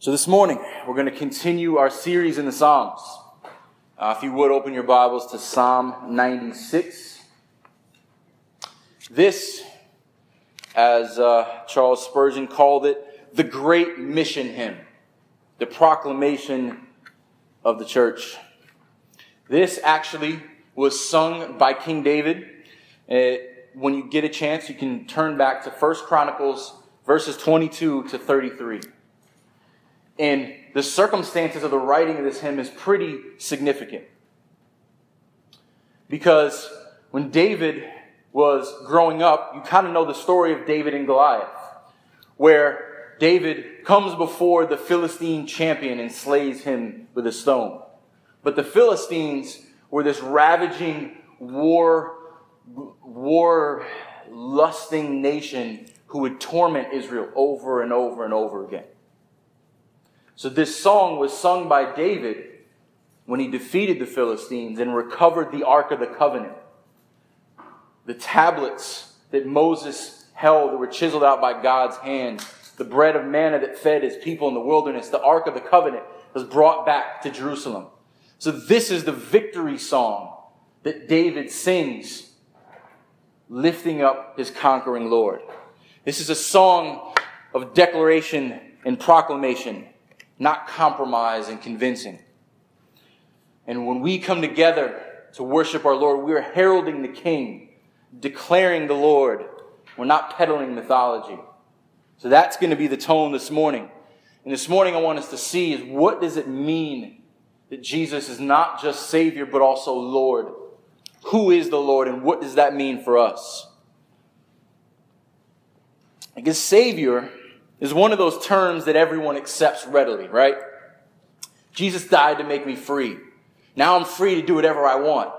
So, this morning, we're going to continue our series in the Psalms. Uh, if you would open your Bibles to Psalm 96. This, as uh, Charles Spurgeon called it, the great mission hymn, the proclamation of the church. This actually was sung by King David. Uh, when you get a chance, you can turn back to 1 Chronicles verses 22 to 33. And the circumstances of the writing of this hymn is pretty significant. Because when David was growing up, you kind of know the story of David and Goliath, where David comes before the Philistine champion and slays him with a stone. But the Philistines were this ravaging war, war lusting nation who would torment Israel over and over and over again. So this song was sung by David when he defeated the Philistines and recovered the Ark of the Covenant. The tablets that Moses held that were chiseled out by God's hand, the bread of manna that fed his people in the wilderness, the Ark of the Covenant was brought back to Jerusalem. So this is the victory song that David sings, lifting up his conquering Lord. This is a song of declaration and proclamation not compromise and convincing. And when we come together to worship our Lord, we are heralding the King, declaring the Lord. We're not peddling mythology. So that's going to be the tone this morning. And this morning I want us to see is what does it mean that Jesus is not just Savior, but also Lord? Who is the Lord and what does that mean for us? Because Savior is one of those terms that everyone accepts readily, right? Jesus died to make me free. Now I'm free to do whatever I want.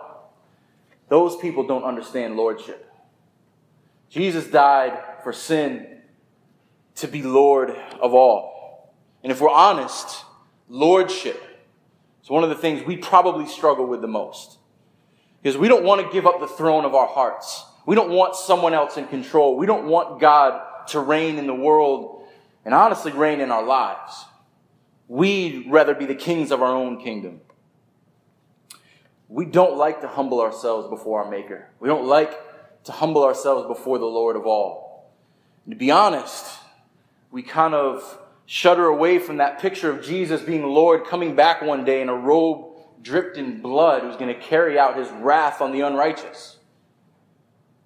Those people don't understand lordship. Jesus died for sin to be Lord of all. And if we're honest, lordship is one of the things we probably struggle with the most. Because we don't want to give up the throne of our hearts. We don't want someone else in control. We don't want God to reign in the world and honestly reign in our lives. We'd rather be the kings of our own kingdom. We don't like to humble ourselves before our Maker. We don't like to humble ourselves before the Lord of all. And to be honest, we kind of shudder away from that picture of Jesus being Lord coming back one day in a robe dripped in blood who's going to carry out his wrath on the unrighteous.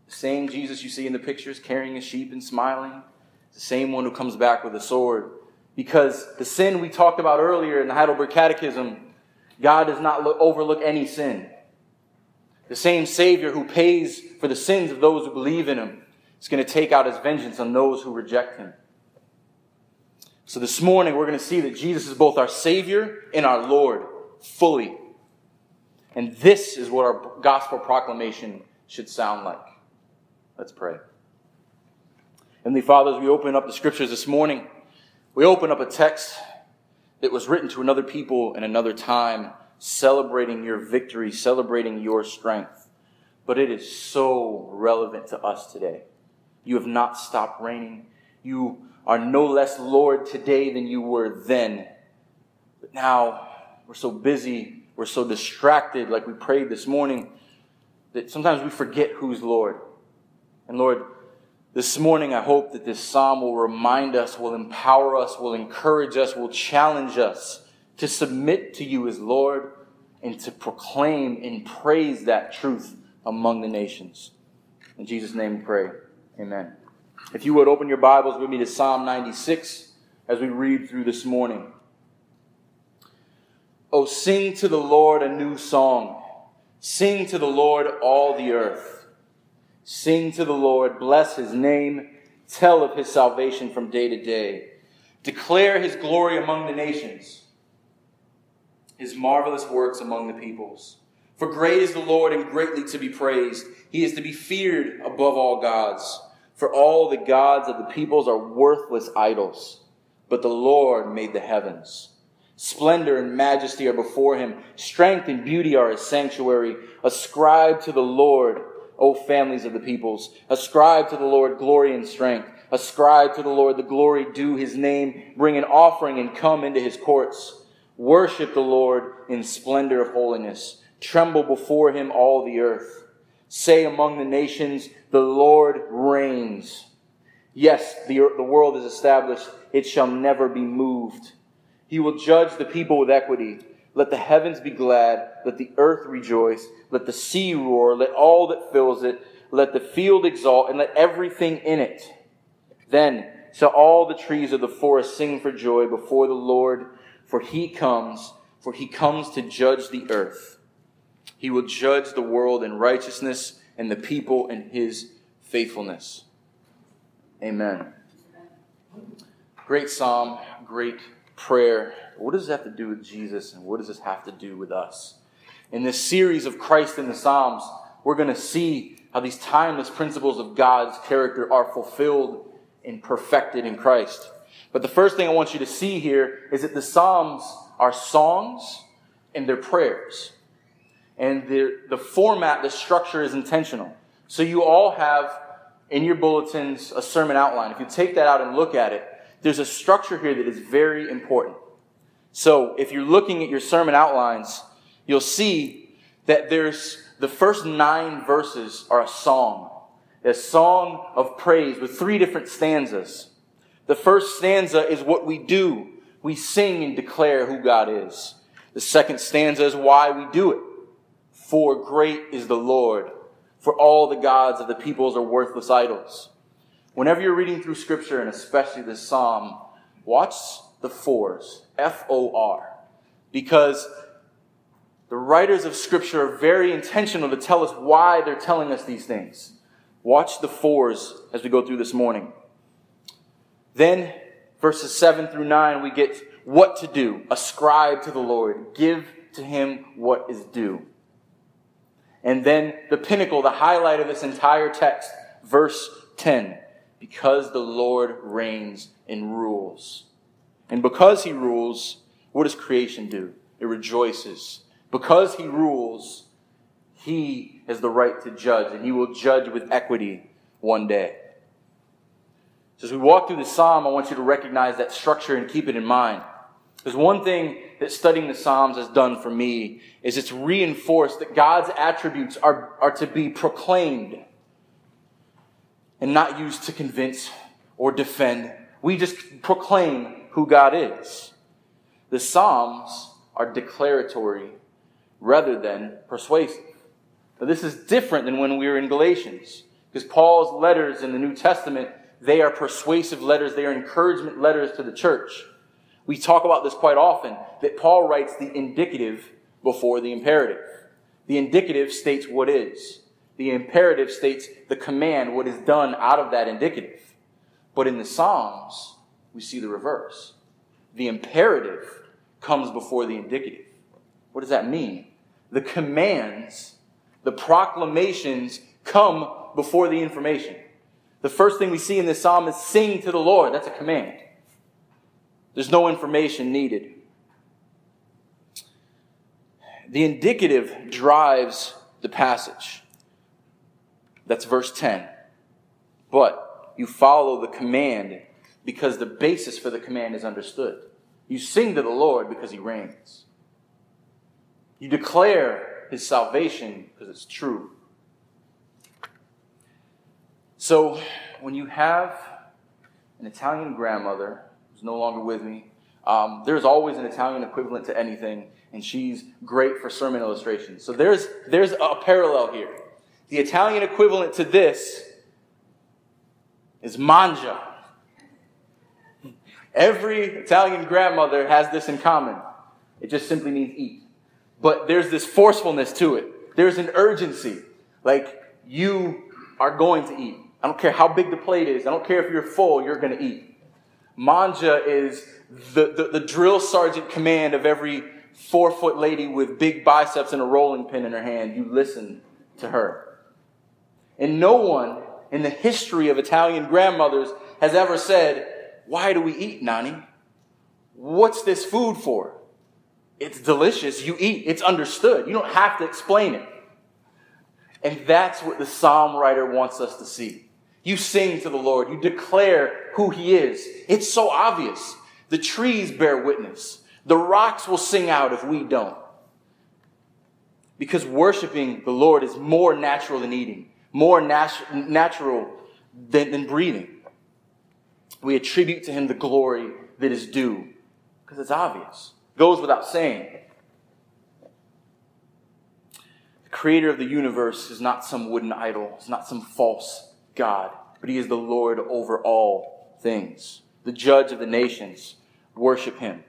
The same Jesus you see in the pictures carrying a sheep and smiling the same one who comes back with a sword. Because the sin we talked about earlier in the Heidelberg Catechism, God does not look, overlook any sin. The same Savior who pays for the sins of those who believe in Him is going to take out His vengeance on those who reject Him. So this morning, we're going to see that Jesus is both our Savior and our Lord fully. And this is what our gospel proclamation should sound like. Let's pray. Heavenly Father, as we open up the scriptures this morning, we open up a text that was written to another people in another time, celebrating your victory, celebrating your strength. But it is so relevant to us today. You have not stopped reigning. You are no less Lord today than you were then. But now we're so busy, we're so distracted, like we prayed this morning, that sometimes we forget who's Lord. And Lord, this morning, I hope that this psalm will remind us, will empower us, will encourage us, will challenge us to submit to you as Lord and to proclaim and praise that truth among the nations. In Jesus' name we pray. Amen. If you would open your Bibles with me to Psalm 96 as we read through this morning. Oh, sing to the Lord a new song. Sing to the Lord all the earth. Sing to the Lord, bless his name, tell of his salvation from day to day. Declare his glory among the nations, his marvelous works among the peoples. For great is the Lord and greatly to be praised. He is to be feared above all gods. For all the gods of the peoples are worthless idols, but the Lord made the heavens. Splendor and majesty are before him. Strength and beauty are his sanctuary. Ascribe to the Lord O families of the peoples. Ascribe to the Lord glory and strength. Ascribe to the Lord the glory due his name. Bring an offering and come into his courts. Worship the Lord in splendor of holiness. Tremble before him all the earth. Say among the nations, the Lord reigns. Yes, the, the world is established. It shall never be moved. He will judge the people with equity. Let the heavens be glad. Let the earth rejoice. Let the sea roar. Let all that fills it. Let the field exalt and let everything in it. Then shall all the trees of the forest sing for joy before the Lord, for he comes, for he comes to judge the earth. He will judge the world in righteousness and the people in his faithfulness. Amen. Great psalm, great prayer. What does this have to do with Jesus and what does this have to do with us? In this series of Christ in the Psalms, we're going to see how these timeless principles of God's character are fulfilled and perfected in Christ. But the first thing I want you to see here is that the Psalms are songs and they're prayers. And the format, the structure is intentional. So you all have in your bulletins a sermon outline. If you take that out and look at it, there's a structure here that is very important. So if you're looking at your sermon outlines, you'll see that there's the first nine verses are a song, a song of praise with three different stanzas. The first stanza is what we do. We sing and declare who God is. The second stanza is why we do it. For great is the Lord, for all the gods of the peoples are worthless idols. Whenever you're reading through scripture, and especially this psalm, watch the fours, F O R, because the writers of scripture are very intentional to tell us why they're telling us these things. Watch the fours as we go through this morning. Then, verses 7 through 9, we get what to do. Ascribe to the Lord. Give to him what is due. And then the pinnacle, the highlight of this entire text, verse 10. Because the Lord reigns and rules. And because he rules, what does creation do? It rejoices. Because he rules, he has the right to judge, and he will judge with equity one day. So as we walk through the psalm, I want you to recognize that structure and keep it in mind. There's one thing that studying the Psalms has done for me is it's reinforced that God's attributes are, are to be proclaimed and not used to convince or defend. We just proclaim who God is. The Psalms are declaratory rather than persuasive. Now, this is different than when we were in Galatians, because Paul's letters in the New Testament, they are persuasive letters, they are encouragement letters to the church. We talk about this quite often, that Paul writes the indicative before the imperative. The indicative states what is. The imperative states the command, what is done out of that indicative. But in the Psalms, we see the reverse. The imperative comes before the indicative. What does that mean? The commands, the proclamations come before the information. The first thing we see in this psalm is sing to the Lord. That's a command. There's no information needed. The indicative drives the passage. That's verse 10. But you follow the command because the basis for the command is understood. You sing to the Lord because he reigns. You declare his salvation because it's true. So, when you have an Italian grandmother who's no longer with me, um, there's always an Italian equivalent to anything, and she's great for sermon illustrations. So, there's, there's a parallel here. The Italian equivalent to this is mangia. Every Italian grandmother has this in common. It just simply means eat but there's this forcefulness to it. There's an urgency. Like, you are going to eat. I don't care how big the plate is. I don't care if you're full, you're going to eat. Mangia is the, the, the, drill sergeant command of every four foot lady with big biceps and a rolling pin in her hand. You listen to her. And no one in the history of Italian grandmothers has ever said, Why do we eat, Nani? What's this food for? It's delicious. You eat. It's understood. You don't have to explain it. And that's what the psalm writer wants us to see. You sing to the Lord. You declare who He is. It's so obvious. The trees bear witness. The rocks will sing out if we don't. Because worshiping the Lord is more natural than eating, more nat- natural than, than breathing. We attribute to Him the glory that is due because it's obvious. It goes without saying. The creator of the universe is not some wooden idol, it's not some false God, but He is the Lord over all things, the judge of the nations. Worship Him.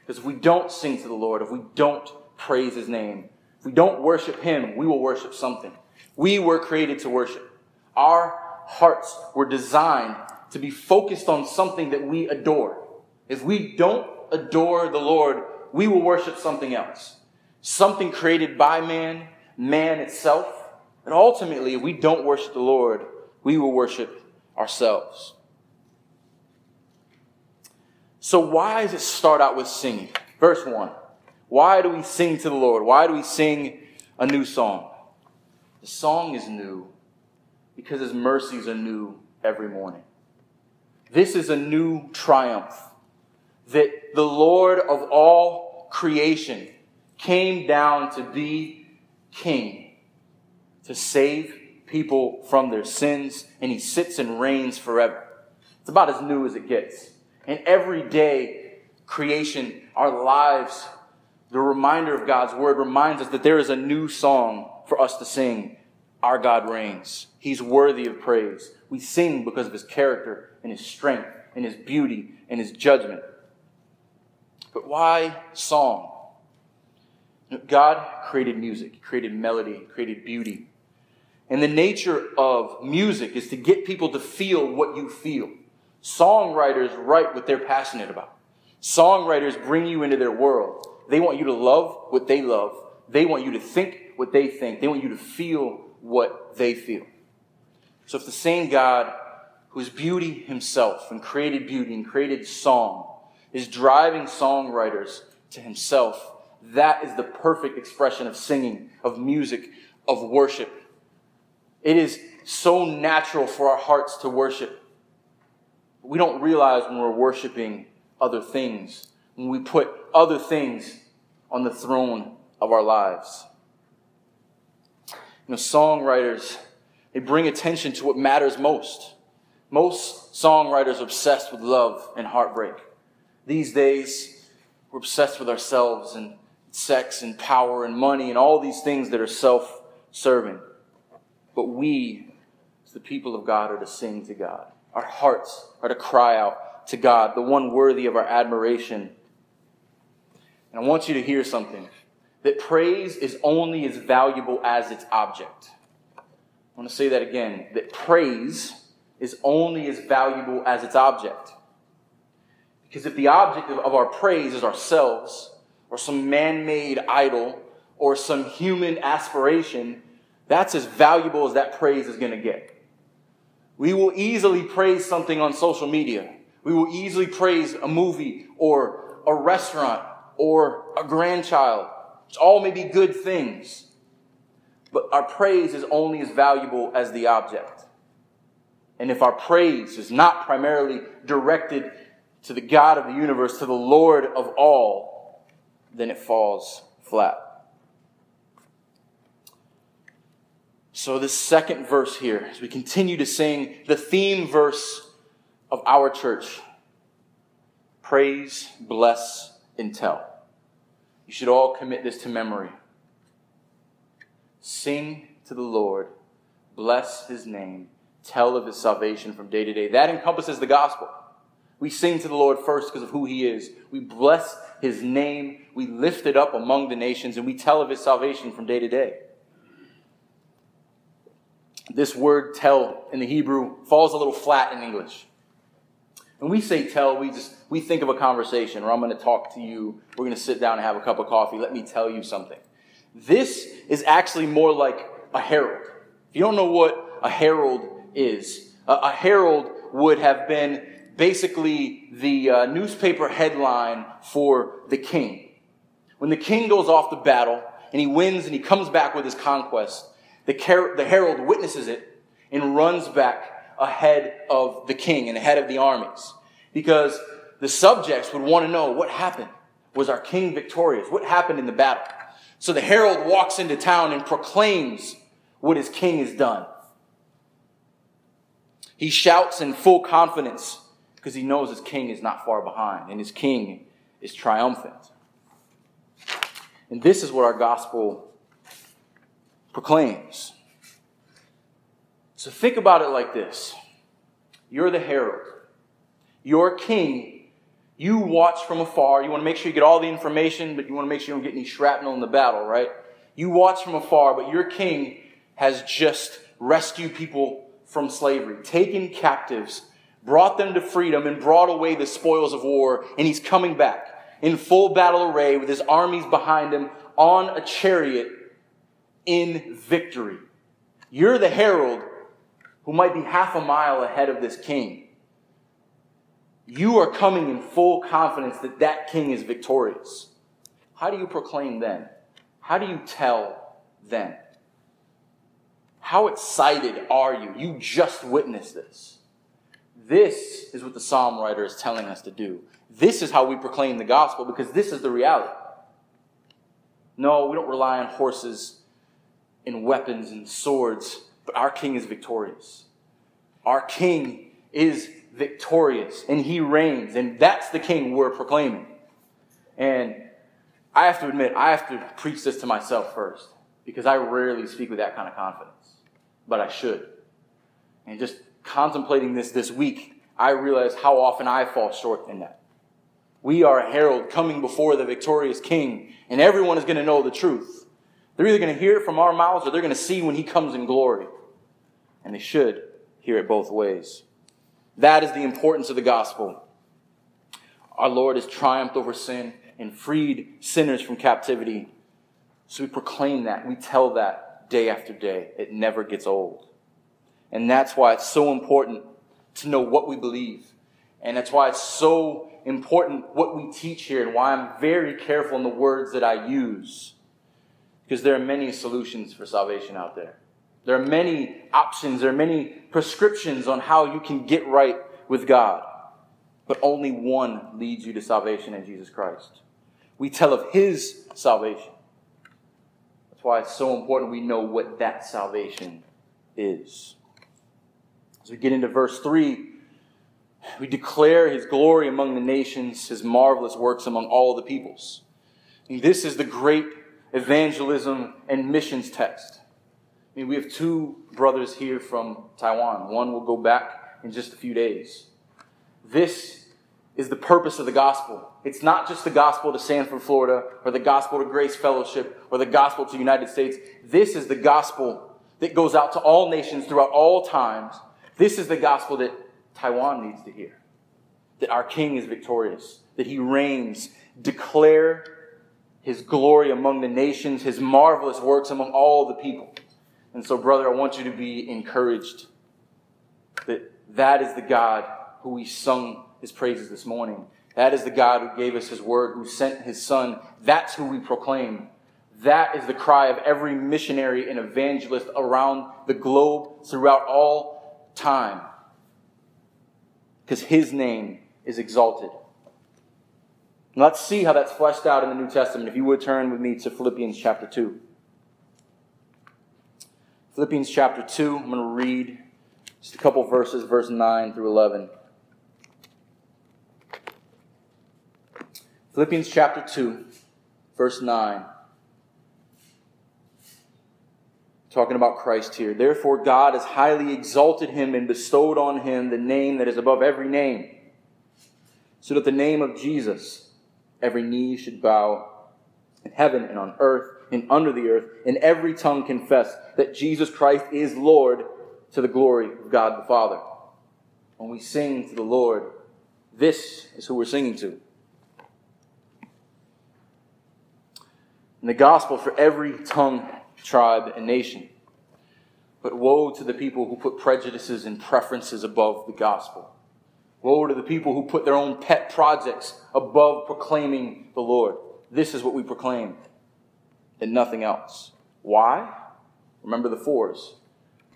Because if we don't sing to the Lord, if we don't praise His name, if we don't worship Him, we will worship something. We were created to worship. Our hearts were designed to be focused on something that we adore. If we don't adore the Lord, we will worship something else. Something created by man, man itself. And ultimately, if we don't worship the Lord, we will worship ourselves. So, why does it start out with singing? Verse 1. Why do we sing to the Lord? Why do we sing a new song? The song is new because his mercies are new every morning. This is a new triumph that the Lord of all creation came down to be king, to save people from their sins, and he sits and reigns forever. It's about as new as it gets. And every day, creation, our lives, the reminder of God's word reminds us that there is a new song for us to sing. Our God reigns. He's worthy of praise. We sing because of his character and his strength and his beauty and his judgment. But why song? God created music, He created melody, created beauty. And the nature of music is to get people to feel what you feel. Songwriters write what they're passionate about. Songwriters bring you into their world. They want you to love what they love. They want you to think what they think. They want you to feel what they feel. So if the same God who is beauty himself and created beauty and created song is driving songwriters to himself, that is the perfect expression of singing, of music, of worship. It is so natural for our hearts to worship we don't realize when we're worshiping other things, when we put other things on the throne of our lives. You know, songwriters, they bring attention to what matters most. Most songwriters are obsessed with love and heartbreak. These days, we're obsessed with ourselves and sex and power and money and all these things that are self serving. But we, as the people of God, are to sing to God. Our hearts are to cry out to God, the one worthy of our admiration. And I want you to hear something that praise is only as valuable as its object. I want to say that again that praise is only as valuable as its object. Because if the object of our praise is ourselves, or some man made idol, or some human aspiration, that's as valuable as that praise is going to get. We will easily praise something on social media. We will easily praise a movie or a restaurant or a grandchild, which all may be good things. But our praise is only as valuable as the object. And if our praise is not primarily directed to the God of the universe, to the Lord of all, then it falls flat. So, this second verse here, as we continue to sing the theme verse of our church praise, bless, and tell. You should all commit this to memory. Sing to the Lord, bless his name, tell of his salvation from day to day. That encompasses the gospel. We sing to the Lord first because of who he is. We bless his name, we lift it up among the nations, and we tell of his salvation from day to day this word tell in the Hebrew falls a little flat in English. When we say tell, we just we think of a conversation where I'm going to talk to you, we're going to sit down and have a cup of coffee, let me tell you something. This is actually more like a herald. If you don't know what a herald is, a, herald would have been basically the uh, newspaper headline for the king. When the king goes off to battle and he wins and he comes back with his conquest, the, car- the herald witnesses it and runs back ahead of the king and ahead of the armies. Because the subjects would want to know what happened. Was our king victorious? What happened in the battle? So the herald walks into town and proclaims what his king has done. He shouts in full confidence because he knows his king is not far behind and his king is triumphant. And this is what our gospel proclaims. So think about it like this You're the herald, your king. You watch from afar. You want to make sure you get all the information, but you want to make sure you don't get any shrapnel in the battle, right? You watch from afar, but your king has just rescued people from slavery, taken captives, brought them to freedom, and brought away the spoils of war, and he's coming back in full battle array with his armies behind him on a chariot in victory. You're the herald who might be half a mile ahead of this king. You are coming in full confidence that that king is victorious. How do you proclaim then? How do you tell then? How excited are you? You just witnessed this. This is what the psalm writer is telling us to do. This is how we proclaim the gospel because this is the reality. No, we don't rely on horses and weapons and swords, but our king is victorious. Our king is victorious and he reigns, and that's the king we're proclaiming. And I have to admit, I have to preach this to myself first because I rarely speak with that kind of confidence, but I should. And just contemplating this this week, I realize how often I fall short in that. We are a herald coming before the victorious king, and everyone is going to know the truth. They're either going to hear it from our mouths or they're going to see when he comes in glory. And they should hear it both ways. That is the importance of the gospel. Our Lord has triumphed over sin and freed sinners from captivity. So we proclaim that. We tell that day after day. It never gets old. And that's why it's so important to know what we believe. And that's why it's so important what we teach here and why I'm very careful in the words that I use. Because there are many solutions for salvation out there. There are many options, there are many prescriptions on how you can get right with God. But only one leads you to salvation in Jesus Christ. We tell of His salvation. That's why it's so important we know what that salvation is. As we get into verse 3, we declare his glory among the nations, his marvelous works among all the peoples. And this is the great evangelism and missions text. I mean, we have two brothers here from Taiwan. One will go back in just a few days. This is the purpose of the gospel. It's not just the gospel to Sanford, Florida, or the gospel to Grace Fellowship, or the gospel to the United States. This is the gospel that goes out to all nations throughout all times. This is the gospel that Taiwan needs to hear that our King is victorious, that he reigns. Declare his glory among the nations, his marvelous works among all the people. And so, brother, I want you to be encouraged that that is the God who we sung his praises this morning. That is the God who gave us his word, who sent his son. That's who we proclaim. That is the cry of every missionary and evangelist around the globe throughout all time because his name is exalted. Let's see how that's fleshed out in the New Testament. If you would turn with me to Philippians chapter 2. Philippians chapter 2, I'm going to read just a couple verses, verse 9 through 11. Philippians chapter 2, verse 9. talking about Christ here. Therefore, God has highly exalted him and bestowed on him the name that is above every name, so that the name of Jesus every knee should bow in heaven and on earth and under the earth, and every tongue confess that Jesus Christ is Lord to the glory of God the Father. When we sing to the Lord, this is who we're singing to. In the gospel, for every tongue tribe, and nation. But woe to the people who put prejudices and preferences above the gospel. Woe to the people who put their own pet projects above proclaiming the Lord. This is what we proclaim, and nothing else. Why? Remember the fours.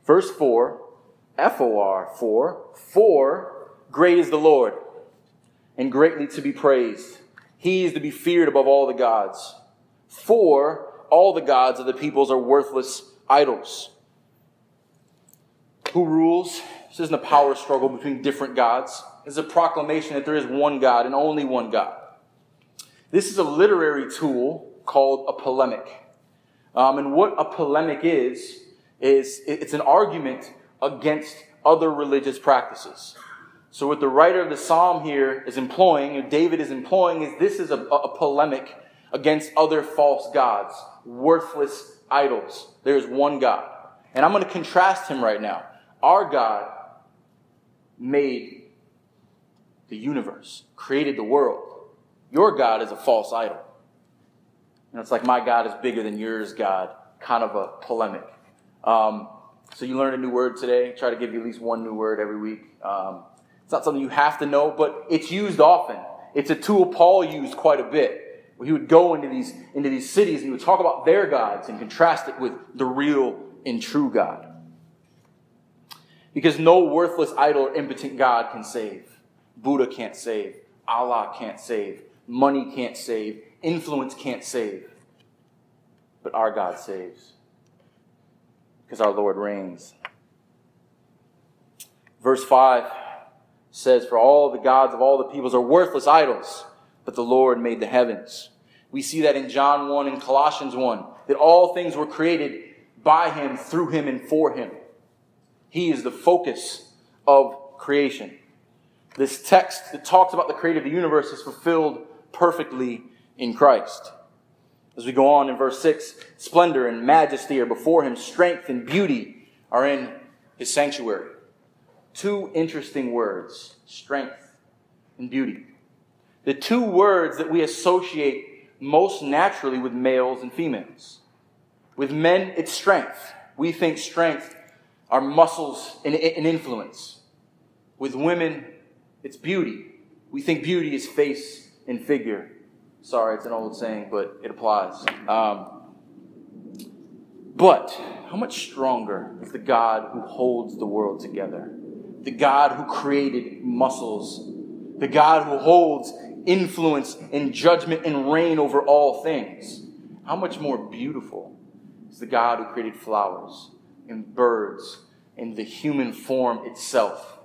Verse 4 F O R, for, for great is the Lord, and greatly to be praised. He is to be feared above all the gods. For all the gods of the peoples are worthless idols. Who rules? This isn't a power struggle between different gods. It's a proclamation that there is one God and only one God. This is a literary tool called a polemic. Um, and what a polemic is, is it's an argument against other religious practices. So what the writer of the psalm here is employing, or David is employing, is this is a, a polemic against other false gods, worthless idols. There is one God. And I'm going to contrast him right now. Our God made the universe, created the world. Your God is a false idol. Know, it's like my God is bigger than yours, God, kind of a polemic. Um, so you learned a new word today. Try to give you at least one new word every week. Um, it's not something you have to know, but it's used often. It's a tool Paul used quite a bit. He would go into these, into these cities and he would talk about their gods and contrast it with the real and true God. Because no worthless idol or impotent God can save. Buddha can't save. Allah can't save. Money can't save. Influence can't save. But our God saves. Because our Lord reigns. Verse 5 says, For all the gods of all the peoples are worthless idols, but the Lord made the heavens. We see that in John 1 and Colossians 1, that all things were created by him, through him, and for him. He is the focus of creation. This text that talks about the creator of the universe is fulfilled perfectly in Christ. As we go on in verse 6, splendor and majesty are before him, strength and beauty are in his sanctuary. Two interesting words strength and beauty. The two words that we associate most naturally with males and females. With men, it's strength. We think strength are muscles and, and influence. With women, it's beauty. We think beauty is face and figure. Sorry, it's an old saying, but it applies. Um, but how much stronger is the God who holds the world together? The God who created muscles, the God who holds influence and judgment and reign over all things. How much more beautiful is the God who created flowers and birds and the human form itself?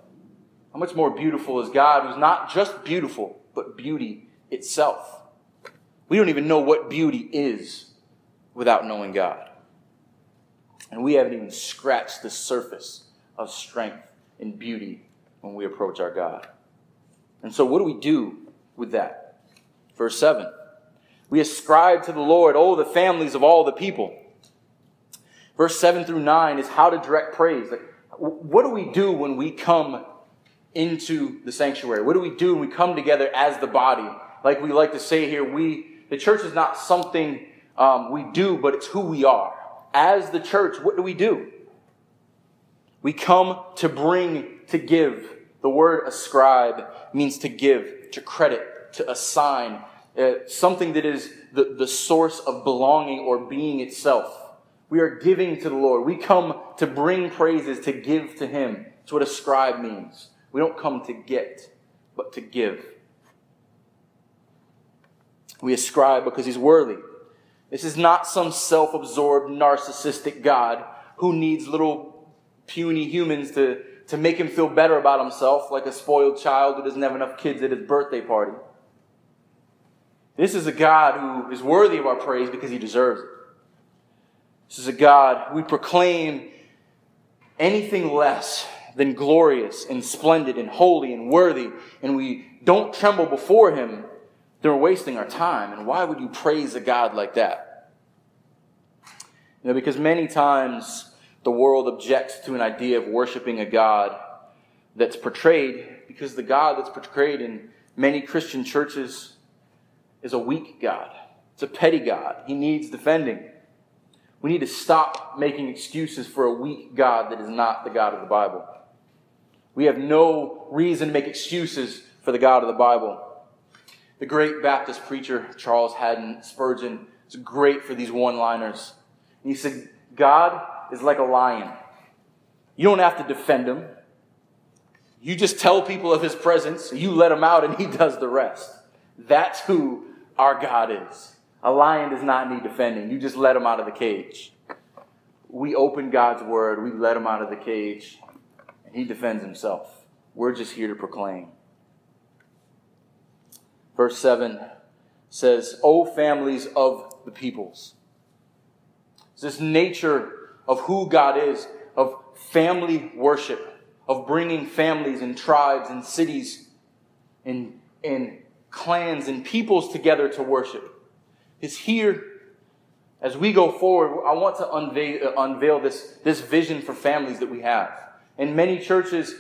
How much more beautiful is God who's not just beautiful, but beauty itself? We don't even know what beauty is without knowing God. And we haven't even scratched the surface of strength and beauty when we approach our God. And so, what do we do with that? Verse 7 We ascribe to the Lord, oh, the families of all the people. Verse 7 through 9 is how to direct praise. Like, what do we do when we come into the sanctuary? What do we do when we come together as the body? Like we like to say here, we the church is not something um, we do, but it's who we are. As the church, what do we do? We come to bring, to give. The word ascribe means to give, to credit, to assign, uh, something that is the, the source of belonging or being itself. We are giving to the Lord. We come to bring praises, to give to Him. That's what ascribe means. We don't come to get, but to give. We ascribe because he's worthy. This is not some self absorbed, narcissistic God who needs little puny humans to, to make him feel better about himself, like a spoiled child who doesn't have enough kids at his birthday party. This is a God who is worthy of our praise because he deserves it. This is a God we proclaim anything less than glorious and splendid and holy and worthy, and we don't tremble before him then we're wasting our time. And why would you praise a God like that? You know, because many times the world objects to an idea of worshiping a God that's portrayed, because the God that's portrayed in many Christian churches is a weak God. It's a petty God. He needs defending. We need to stop making excuses for a weak God that is not the God of the Bible. We have no reason to make excuses for the God of the Bible. The great Baptist preacher Charles Haddon Spurgeon is great for these one liners. He said, God is like a lion. You don't have to defend him. You just tell people of his presence, you let him out, and he does the rest. That's who our God is. A lion does not need defending. You just let him out of the cage. We open God's word, we let him out of the cage, and he defends himself. We're just here to proclaim. Verse 7 says, O families of the peoples. It's this nature of who God is, of family worship, of bringing families and tribes and cities and, and clans and peoples together to worship. Is here as we go forward, I want to unveil, uh, unveil this, this vision for families that we have. In many churches,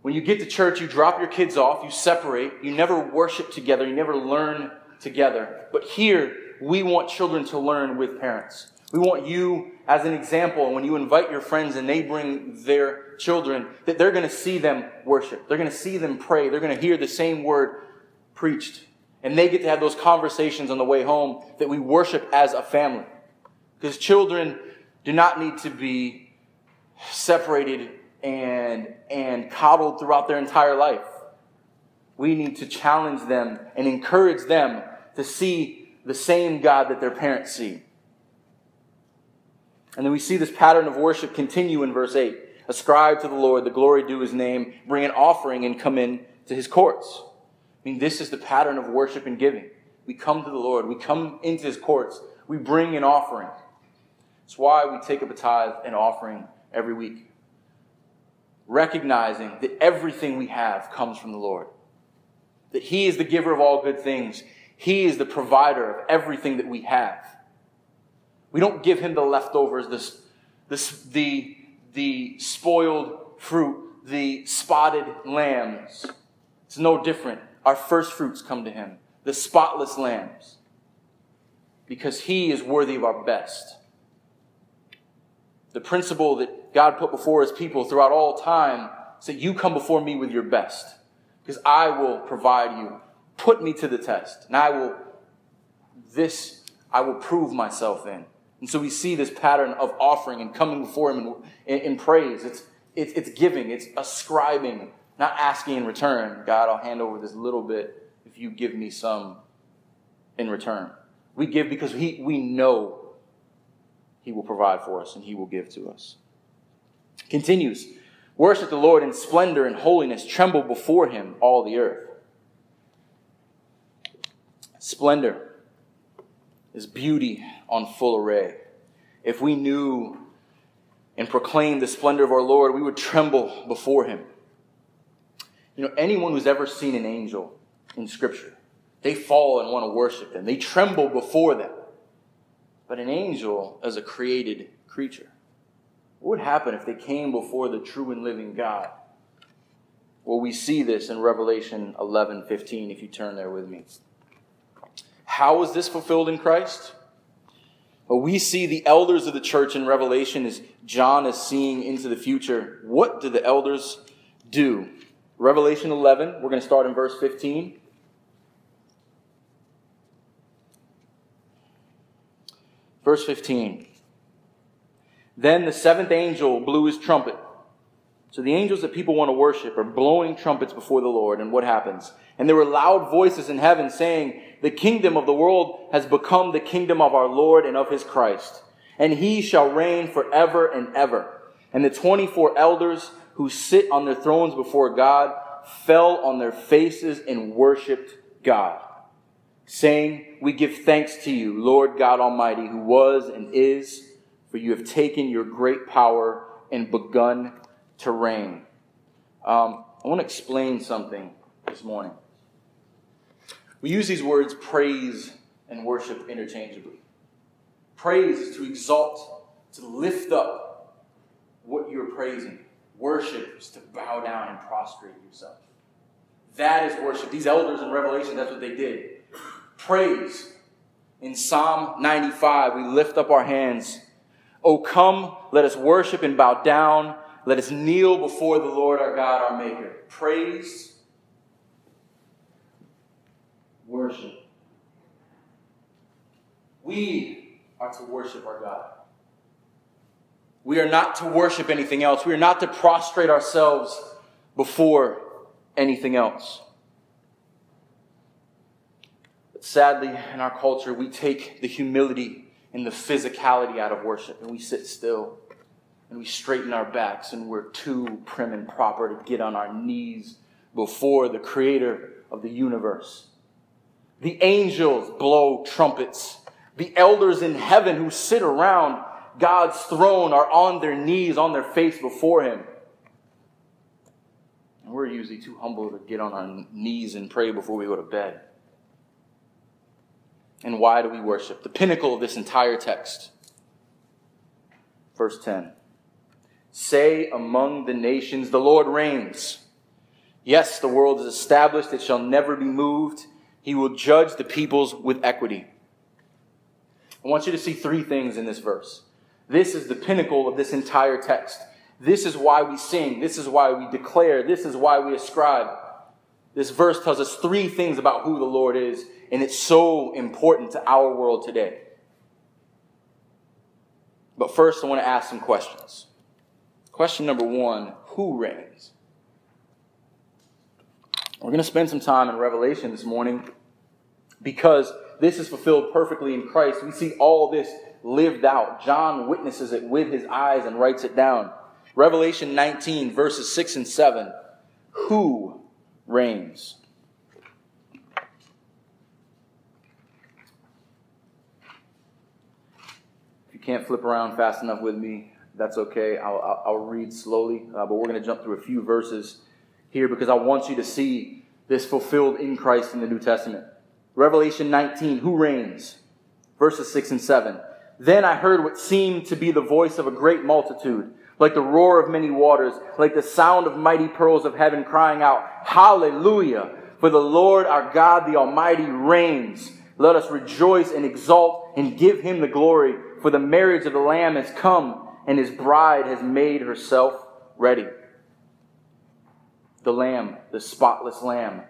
when you get to church, you drop your kids off, you separate, you never worship together, you never learn together. But here, we want children to learn with parents. We want you as an example when you invite your friends and they bring their children that they're going to see them worship. They're going to see them pray. They're going to hear the same word preached. And they get to have those conversations on the way home that we worship as a family. Because children do not need to be separated and, and coddled throughout their entire life. We need to challenge them and encourage them to see the same God that their parents see. And then we see this pattern of worship continue in verse 8. Ascribe to the Lord the glory due his name, bring an offering and come in to his courts. I mean, this is the pattern of worship and giving. We come to the Lord, we come into his courts, we bring an offering. It's why we take up a tithe and offering every week. Recognizing that everything we have comes from the Lord. That he is the giver of all good things. He is the provider of everything that we have. We don't give him the leftovers, this, this, the, the spoiled fruit, the spotted lambs. It's no different. Our first fruits come to him, the spotless lambs, because he is worthy of our best. The principle that God put before his people throughout all time is that you come before me with your best, because I will provide you. Put me to the test, and I will, this, I will prove myself in. And so we see this pattern of offering and coming before him in, in, in praise. It's, it's, it's giving, it's ascribing not asking in return, God, I'll hand over this little bit if you give me some in return. We give because he, we know He will provide for us and He will give to us. Continues Worship the Lord in splendor and holiness, tremble before Him, all the earth. Splendor is beauty on full array. If we knew and proclaimed the splendor of our Lord, we would tremble before Him. You know, anyone who's ever seen an angel in Scripture, they fall and want to worship them. They tremble before them. But an angel is a created creature. What would happen if they came before the true and living God? Well, we see this in Revelation 11 15, if you turn there with me. How is this fulfilled in Christ? Well, we see the elders of the church in Revelation as John is seeing into the future. What do the elders do? Revelation 11, we're going to start in verse 15. Verse 15. Then the seventh angel blew his trumpet. So the angels that people want to worship are blowing trumpets before the Lord. And what happens? And there were loud voices in heaven saying, The kingdom of the world has become the kingdom of our Lord and of his Christ. And he shall reign forever and ever. And the 24 elders who sit on their thrones before God fell on their faces and worshiped God, saying, We give thanks to you, Lord God Almighty, who was and is, for you have taken your great power and begun to reign. Um, I want to explain something this morning. We use these words praise and worship interchangeably. Praise is to exalt, to lift up what you're praising. Worship is to bow down and prostrate yourself. That is worship. These elders in Revelation, that's what they did. Praise. In Psalm 95, we lift up our hands. Oh, come, let us worship and bow down. Let us kneel before the Lord our God, our Maker. Praise, worship. We are to worship our God. We are not to worship anything else. We are not to prostrate ourselves before anything else. But sadly, in our culture, we take the humility and the physicality out of worship and we sit still and we straighten our backs and we're too prim and proper to get on our knees before the creator of the universe. The angels blow trumpets. The elders in heaven who sit around God's throne are on their knees, on their face before him. And we're usually too humble to get on our knees and pray before we go to bed. And why do we worship? The pinnacle of this entire text. Verse 10 Say among the nations, the Lord reigns. Yes, the world is established, it shall never be moved. He will judge the peoples with equity. I want you to see three things in this verse. This is the pinnacle of this entire text. This is why we sing. This is why we declare. This is why we ascribe. This verse tells us three things about who the Lord is, and it's so important to our world today. But first, I want to ask some questions. Question number one Who reigns? We're going to spend some time in Revelation this morning because this is fulfilled perfectly in Christ. We see all this lived out. John witnesses it with his eyes and writes it down. Revelation 19, verses 6 and 7. Who reigns? If you can't flip around fast enough with me, that's okay. I'll, I'll, read slowly, uh, but we're going to jump through a few verses here because I want you to see this fulfilled in Christ in the New Testament. Revelation 19, who reigns? Verses 6 and 7. Then I heard what seemed to be the voice of a great multitude, like the roar of many waters, like the sound of mighty pearls of heaven crying out, Hallelujah! For the Lord our God, the Almighty, reigns. Let us rejoice and exult and give him the glory, for the marriage of the Lamb has come, and his bride has made herself ready. The Lamb, the spotless Lamb,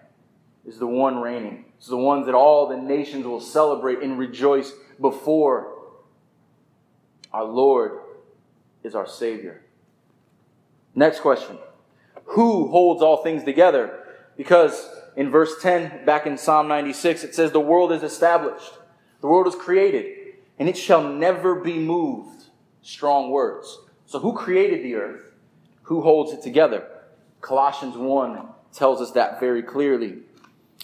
is the one reigning. It's the ones that all the nations will celebrate and rejoice before our Lord is our Savior. Next question Who holds all things together? Because in verse 10, back in Psalm 96, it says, The world is established, the world is created, and it shall never be moved. Strong words. So, who created the earth? Who holds it together? Colossians 1 tells us that very clearly.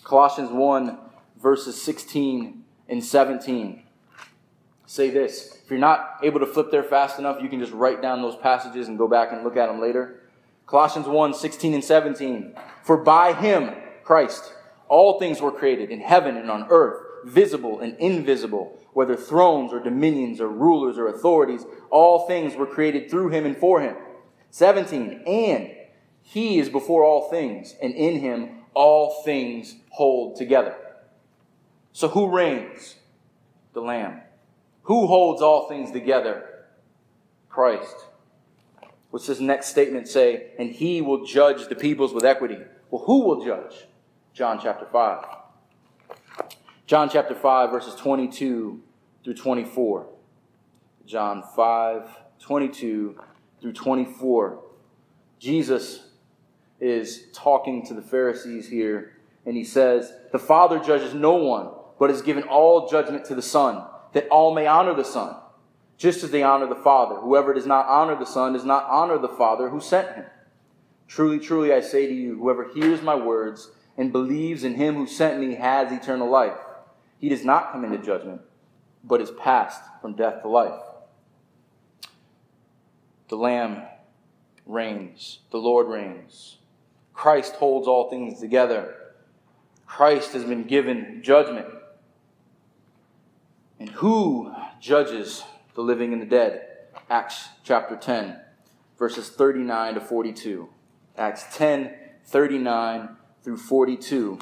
Colossians 1, verses 16 and 17 say this. If you're not able to flip there fast enough, you can just write down those passages and go back and look at them later. Colossians 1 16 and 17. For by him, Christ, all things were created in heaven and on earth, visible and invisible, whether thrones or dominions or rulers or authorities, all things were created through him and for him. 17. And he is before all things, and in him all things hold together. So who reigns? The Lamb. Who holds all things together? Christ. What's this next statement say? And he will judge the peoples with equity. Well, who will judge? John chapter 5. John chapter 5, verses 22 through 24. John 5, 22 through 24. Jesus is talking to the Pharisees here, and he says, The Father judges no one, but has given all judgment to the Son that all may honor the Son, just as they honor the Father. Whoever does not honor the Son does not honor the Father who sent him. Truly, truly, I say to you, whoever hears my words and believes in him who sent me has eternal life. He does not come into judgment, but is passed from death to life. The Lamb reigns, the Lord reigns. Christ holds all things together. Christ has been given judgment. And who judges the living and the dead? Acts chapter 10, verses 39 to 42. Acts 10, 39 through 42.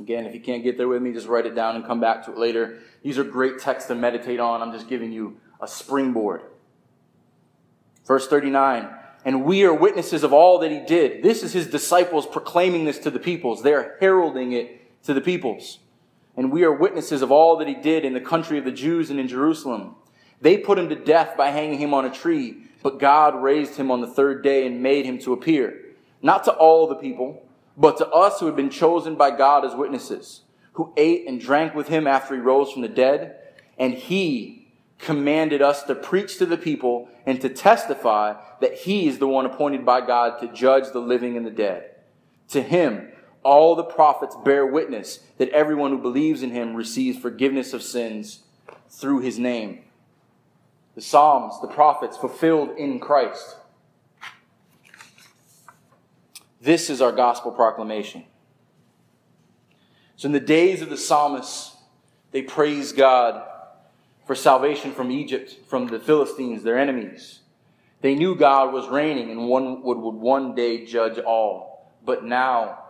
Again, if you can't get there with me, just write it down and come back to it later. These are great texts to meditate on. I'm just giving you a springboard. Verse 39 And we are witnesses of all that he did. This is his disciples proclaiming this to the peoples. They're heralding it to the peoples and we are witnesses of all that he did in the country of the Jews and in Jerusalem, They put him to death by hanging him on a tree, but God raised him on the third day and made him to appear, not to all the people, but to us who had been chosen by God as witnesses, who ate and drank with him after he rose from the dead, and he commanded us to preach to the people and to testify that he is the one appointed by God to judge the living and the dead. To him, all the prophets bear witness that everyone who believes in him receives forgiveness of sins through his name. The Psalms, the prophets, fulfilled in Christ. This is our gospel proclamation. So, in the days of the psalmists, they praised God for salvation from Egypt, from the Philistines, their enemies. They knew God was reigning and one would, would one day judge all. But now,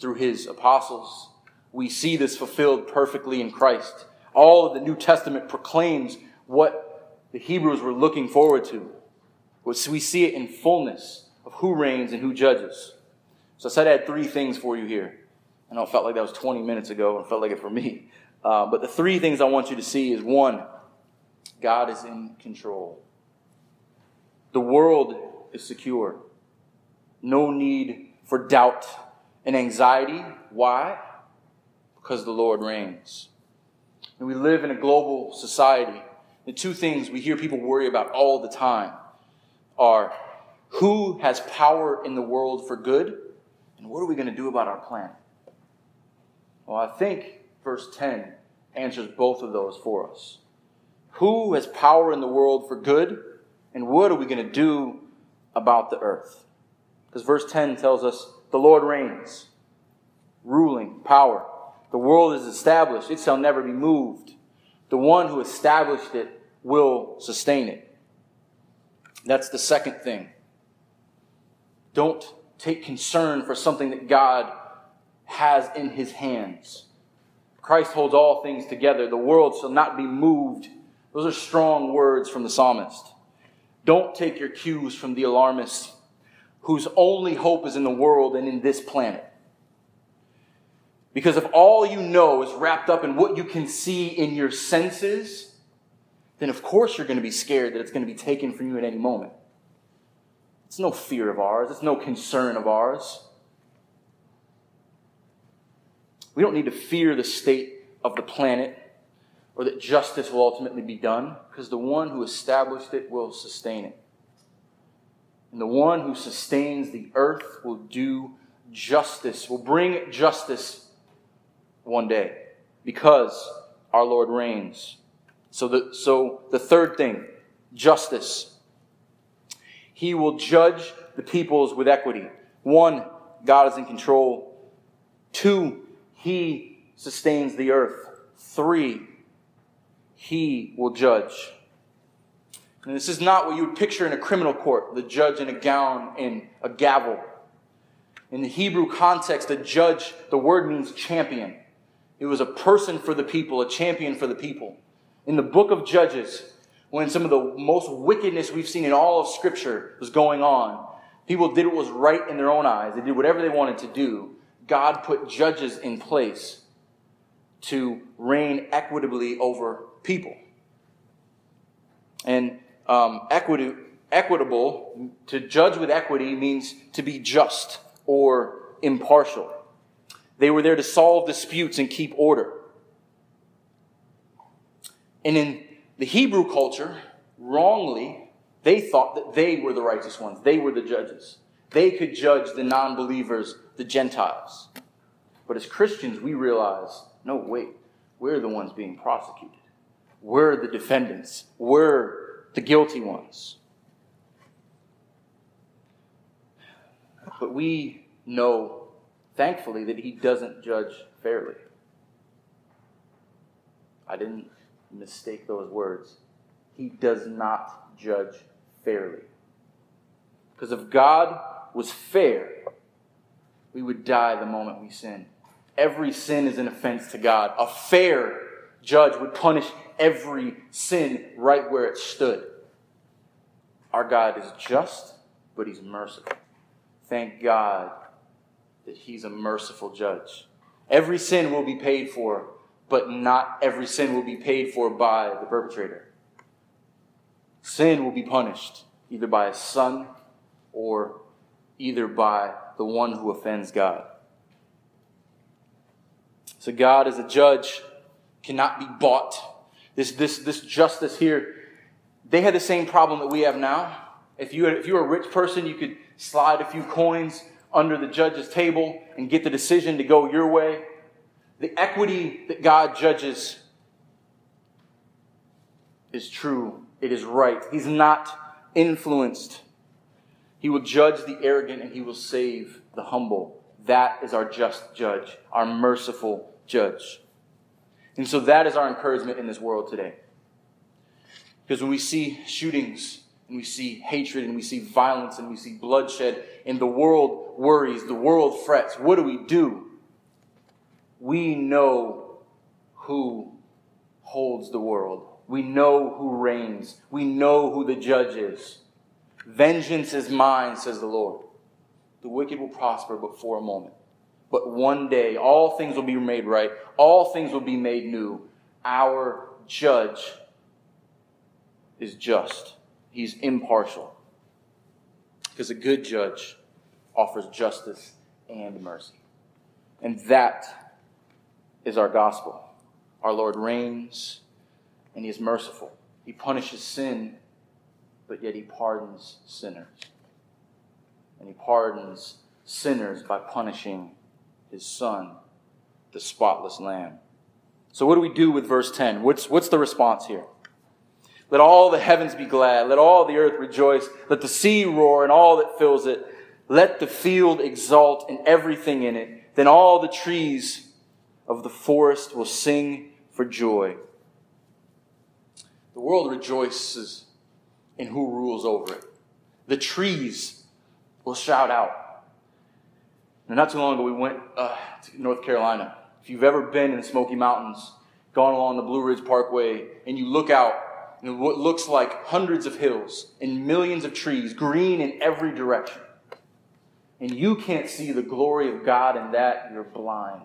through his apostles, we see this fulfilled perfectly in Christ. All of the New Testament proclaims what the Hebrews were looking forward to. We see it in fullness of who reigns and who judges. So I said I had three things for you here. I know it felt like that was 20 minutes ago, and felt like it for me. Uh, but the three things I want you to see is one, God is in control. The world is secure. No need for doubt and anxiety. Why? Because the Lord reigns. And we live in a global society. The two things we hear people worry about all the time are who has power in the world for good, and what are we going to do about our planet? Well, I think verse 10 answers both of those for us. Who has power in the world for good? And what are we going to do about the earth? Because verse 10 tells us the Lord reigns, ruling, power. The world is established, it shall never be moved. The one who established it will sustain it. That's the second thing. Don't take concern for something that God has in his hands. Christ holds all things together. The world shall not be moved. Those are strong words from the psalmist. Don't take your cues from the alarmists whose only hope is in the world and in this planet. Because if all you know is wrapped up in what you can see in your senses, then of course you're going to be scared that it's going to be taken from you at any moment. It's no fear of ours, it's no concern of ours. We don't need to fear the state of the planet or that justice will ultimately be done because the one who established it will sustain it. And the one who sustains the earth will do justice, will bring justice one day because our Lord reigns. So the, so the third thing, justice. He will judge the peoples with equity. One, God is in control. Two, he sustains the earth. Three, he will judge. And this is not what you would picture in a criminal court, the judge in a gown and a gavel. In the Hebrew context, a judge, the word means champion. It was a person for the people, a champion for the people. In the book of Judges, when some of the most wickedness we've seen in all of Scripture was going on, people did what was right in their own eyes. They did whatever they wanted to do. God put judges in place to reign equitably over people. And um, equity, equitable, to judge with equity means to be just or impartial. They were there to solve disputes and keep order. And in the Hebrew culture, wrongly, they thought that they were the righteous ones. They were the judges. They could judge the non believers the Gentiles. But as Christians, we realize no, wait, we're the ones being prosecuted. We're the defendants. We're the guilty ones. But we know, thankfully, that He doesn't judge fairly. I didn't mistake those words. He does not judge fairly. Because if God was fair, we would die the moment we sin. Every sin is an offense to God. A fair judge would punish every sin right where it stood. Our God is just, but He's merciful. Thank God that He's a merciful judge. Every sin will be paid for, but not every sin will be paid for by the perpetrator. Sin will be punished either by a son or either by the one who offends God. So God as a judge cannot be bought. This, this, this justice here, they had the same problem that we have now. If you, if you were a rich person, you could slide a few coins under the judge's table and get the decision to go your way. The equity that God judges is true. It is right. He's not influenced. He will judge the arrogant and he will save the humble. That is our just judge, our merciful judge. And so that is our encouragement in this world today. Because when we see shootings and we see hatred and we see violence and we see bloodshed and the world worries, the world frets, what do we do? We know who holds the world. We know who reigns. We know who the judge is. Vengeance is mine, says the Lord. The wicked will prosper but for a moment. But one day, all things will be made right. All things will be made new. Our judge is just. He's impartial. Because a good judge offers justice and mercy. And that is our gospel. Our Lord reigns and he is merciful. He punishes sin, but yet he pardons sinners. And he pardons sinners by punishing his son, the spotless lamb. So, what do we do with verse 10? What's, what's the response here? Let all the heavens be glad. Let all the earth rejoice. Let the sea roar and all that fills it. Let the field exult and everything in it. Then all the trees of the forest will sing for joy. The world rejoices in who rules over it. The trees will shout out. Now, not too long ago, we went uh, to North Carolina. If you've ever been in the Smoky Mountains, gone along the Blue Ridge Parkway, and you look out, and what looks like hundreds of hills and millions of trees, green in every direction, and you can't see the glory of God in that, you're blind.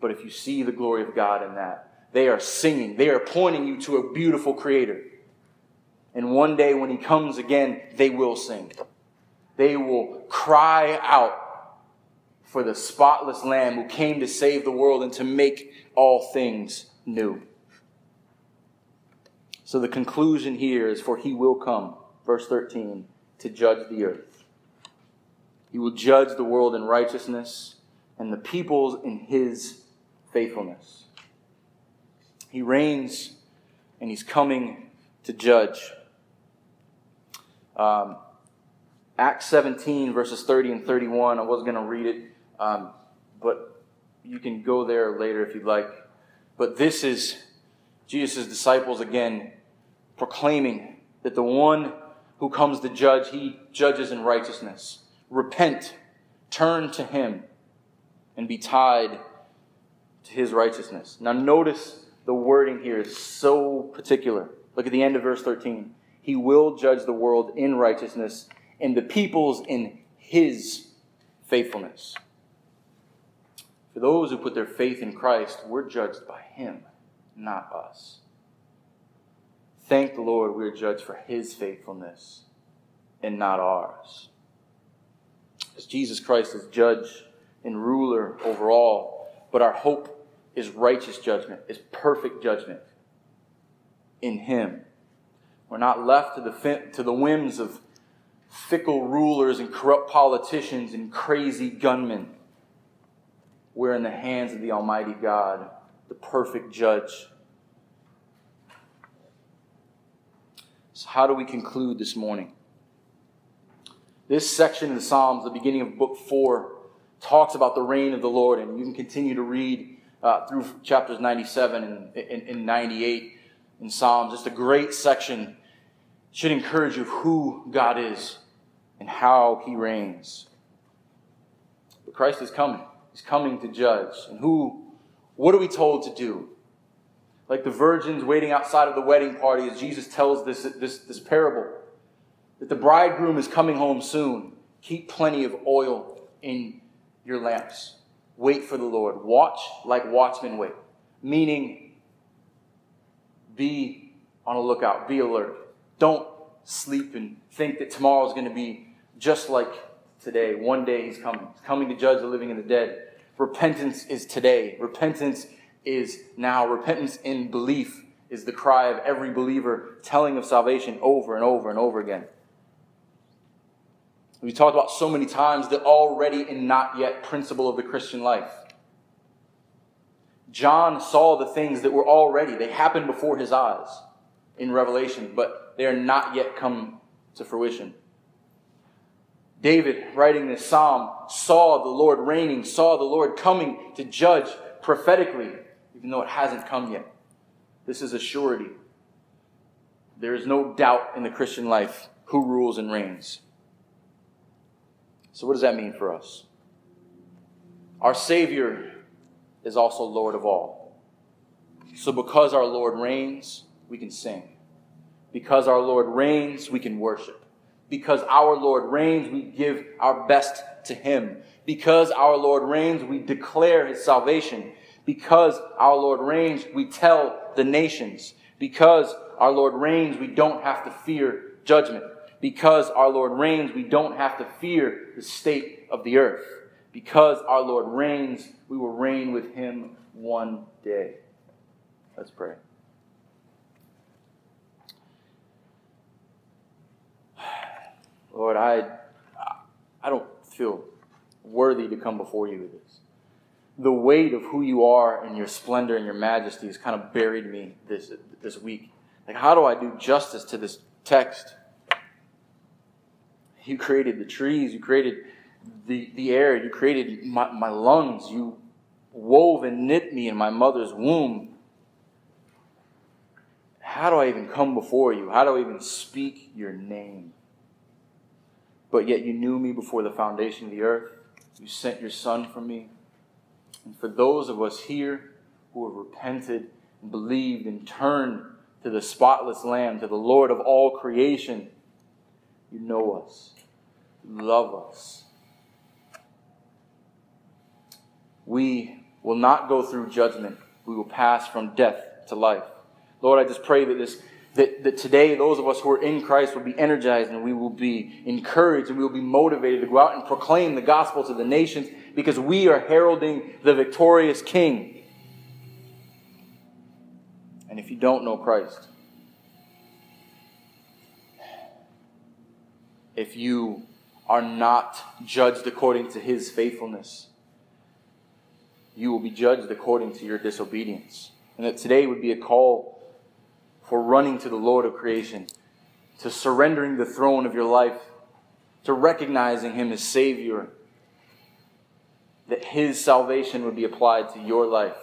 But if you see the glory of God in that, they are singing. They are pointing you to a beautiful creator. And one day when he comes again, they will sing. They will cry out for the spotless lamb who came to save the world and to make all things new. So the conclusion here is for he will come, verse 13, to judge the earth. He will judge the world in righteousness and the peoples in his faithfulness. He reigns and he's coming to judge. Um, Acts 17, verses 30 and 31. I was going to read it, um, but you can go there later if you'd like. But this is Jesus' disciples again proclaiming that the one who comes to judge, he judges in righteousness. Repent, turn to him, and be tied to his righteousness. Now, notice the wording here is so particular. Look at the end of verse 13. He will judge the world in righteousness and the peoples in his faithfulness. For those who put their faith in Christ, we're judged by him, not us. Thank the Lord we are judged for his faithfulness and not ours. As Jesus Christ is judge and ruler over all, but our hope is righteous judgment, is perfect judgment in Him. We're not left to the, to the whims of fickle rulers and corrupt politicians and crazy gunmen. We're in the hands of the Almighty God, the perfect judge. So, how do we conclude this morning? This section of the Psalms, the beginning of book four, talks about the reign of the Lord, and you can continue to read uh, through chapters 97 and, and, and 98 in Psalms. Just a great section. Should encourage you of who God is and how he reigns. But Christ is coming. He's coming to judge. And who, what are we told to do? Like the virgins waiting outside of the wedding party as Jesus tells this, this, this parable that the bridegroom is coming home soon. Keep plenty of oil in your lamps. Wait for the Lord. Watch like watchmen wait. Meaning, be on a lookout, be alert. Don't sleep and think that tomorrow is going to be just like today. One day he's coming. He's coming to judge the living and the dead. Repentance is today. Repentance is now. Repentance in belief is the cry of every believer telling of salvation over and over and over again. We talked about so many times the already and not yet principle of the Christian life. John saw the things that were already, they happened before his eyes in Revelation, but they are not yet come to fruition. David, writing this psalm, saw the Lord reigning, saw the Lord coming to judge prophetically, even though it hasn't come yet. This is a surety. There is no doubt in the Christian life who rules and reigns. So, what does that mean for us? Our Savior is also Lord of all. So, because our Lord reigns, we can sing. Because our Lord reigns, we can worship. Because our Lord reigns, we give our best to Him. Because our Lord reigns, we declare His salvation. Because our Lord reigns, we tell the nations. Because our Lord reigns, we don't have to fear judgment because our Lord reigns, we don't have to fear the state of the earth. Because our Lord reigns, we will reign with him one day. Let's pray. Lord, I, I don't feel worthy to come before you with this. The weight of who you are and your splendor and your majesty has kind of buried me this, this week. Like, how do I do justice to this text? You created the trees. You created the, the air. You created my, my lungs. You wove and knit me in my mother's womb. How do I even come before you? How do I even speak your name? But yet you knew me before the foundation of the earth. You sent your son for me. And for those of us here who have repented and believed and turned to the spotless Lamb, to the Lord of all creation, you know us love us. We will not go through judgment. We will pass from death to life. Lord, I just pray that this that, that today those of us who are in Christ will be energized and we will be encouraged and we will be motivated to go out and proclaim the gospel to the nations because we are heralding the victorious King. And if you don't know Christ, if you are not judged according to his faithfulness. You will be judged according to your disobedience. And that today would be a call for running to the Lord of creation, to surrendering the throne of your life, to recognizing him as Savior, that his salvation would be applied to your life.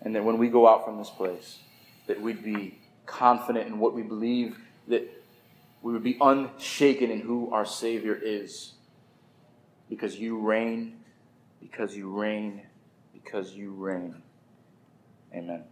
And that when we go out from this place, that we'd be confident in what we believe, that we would be unshaken in who our Savior is. Because you reign, because you reign, because you reign. Amen.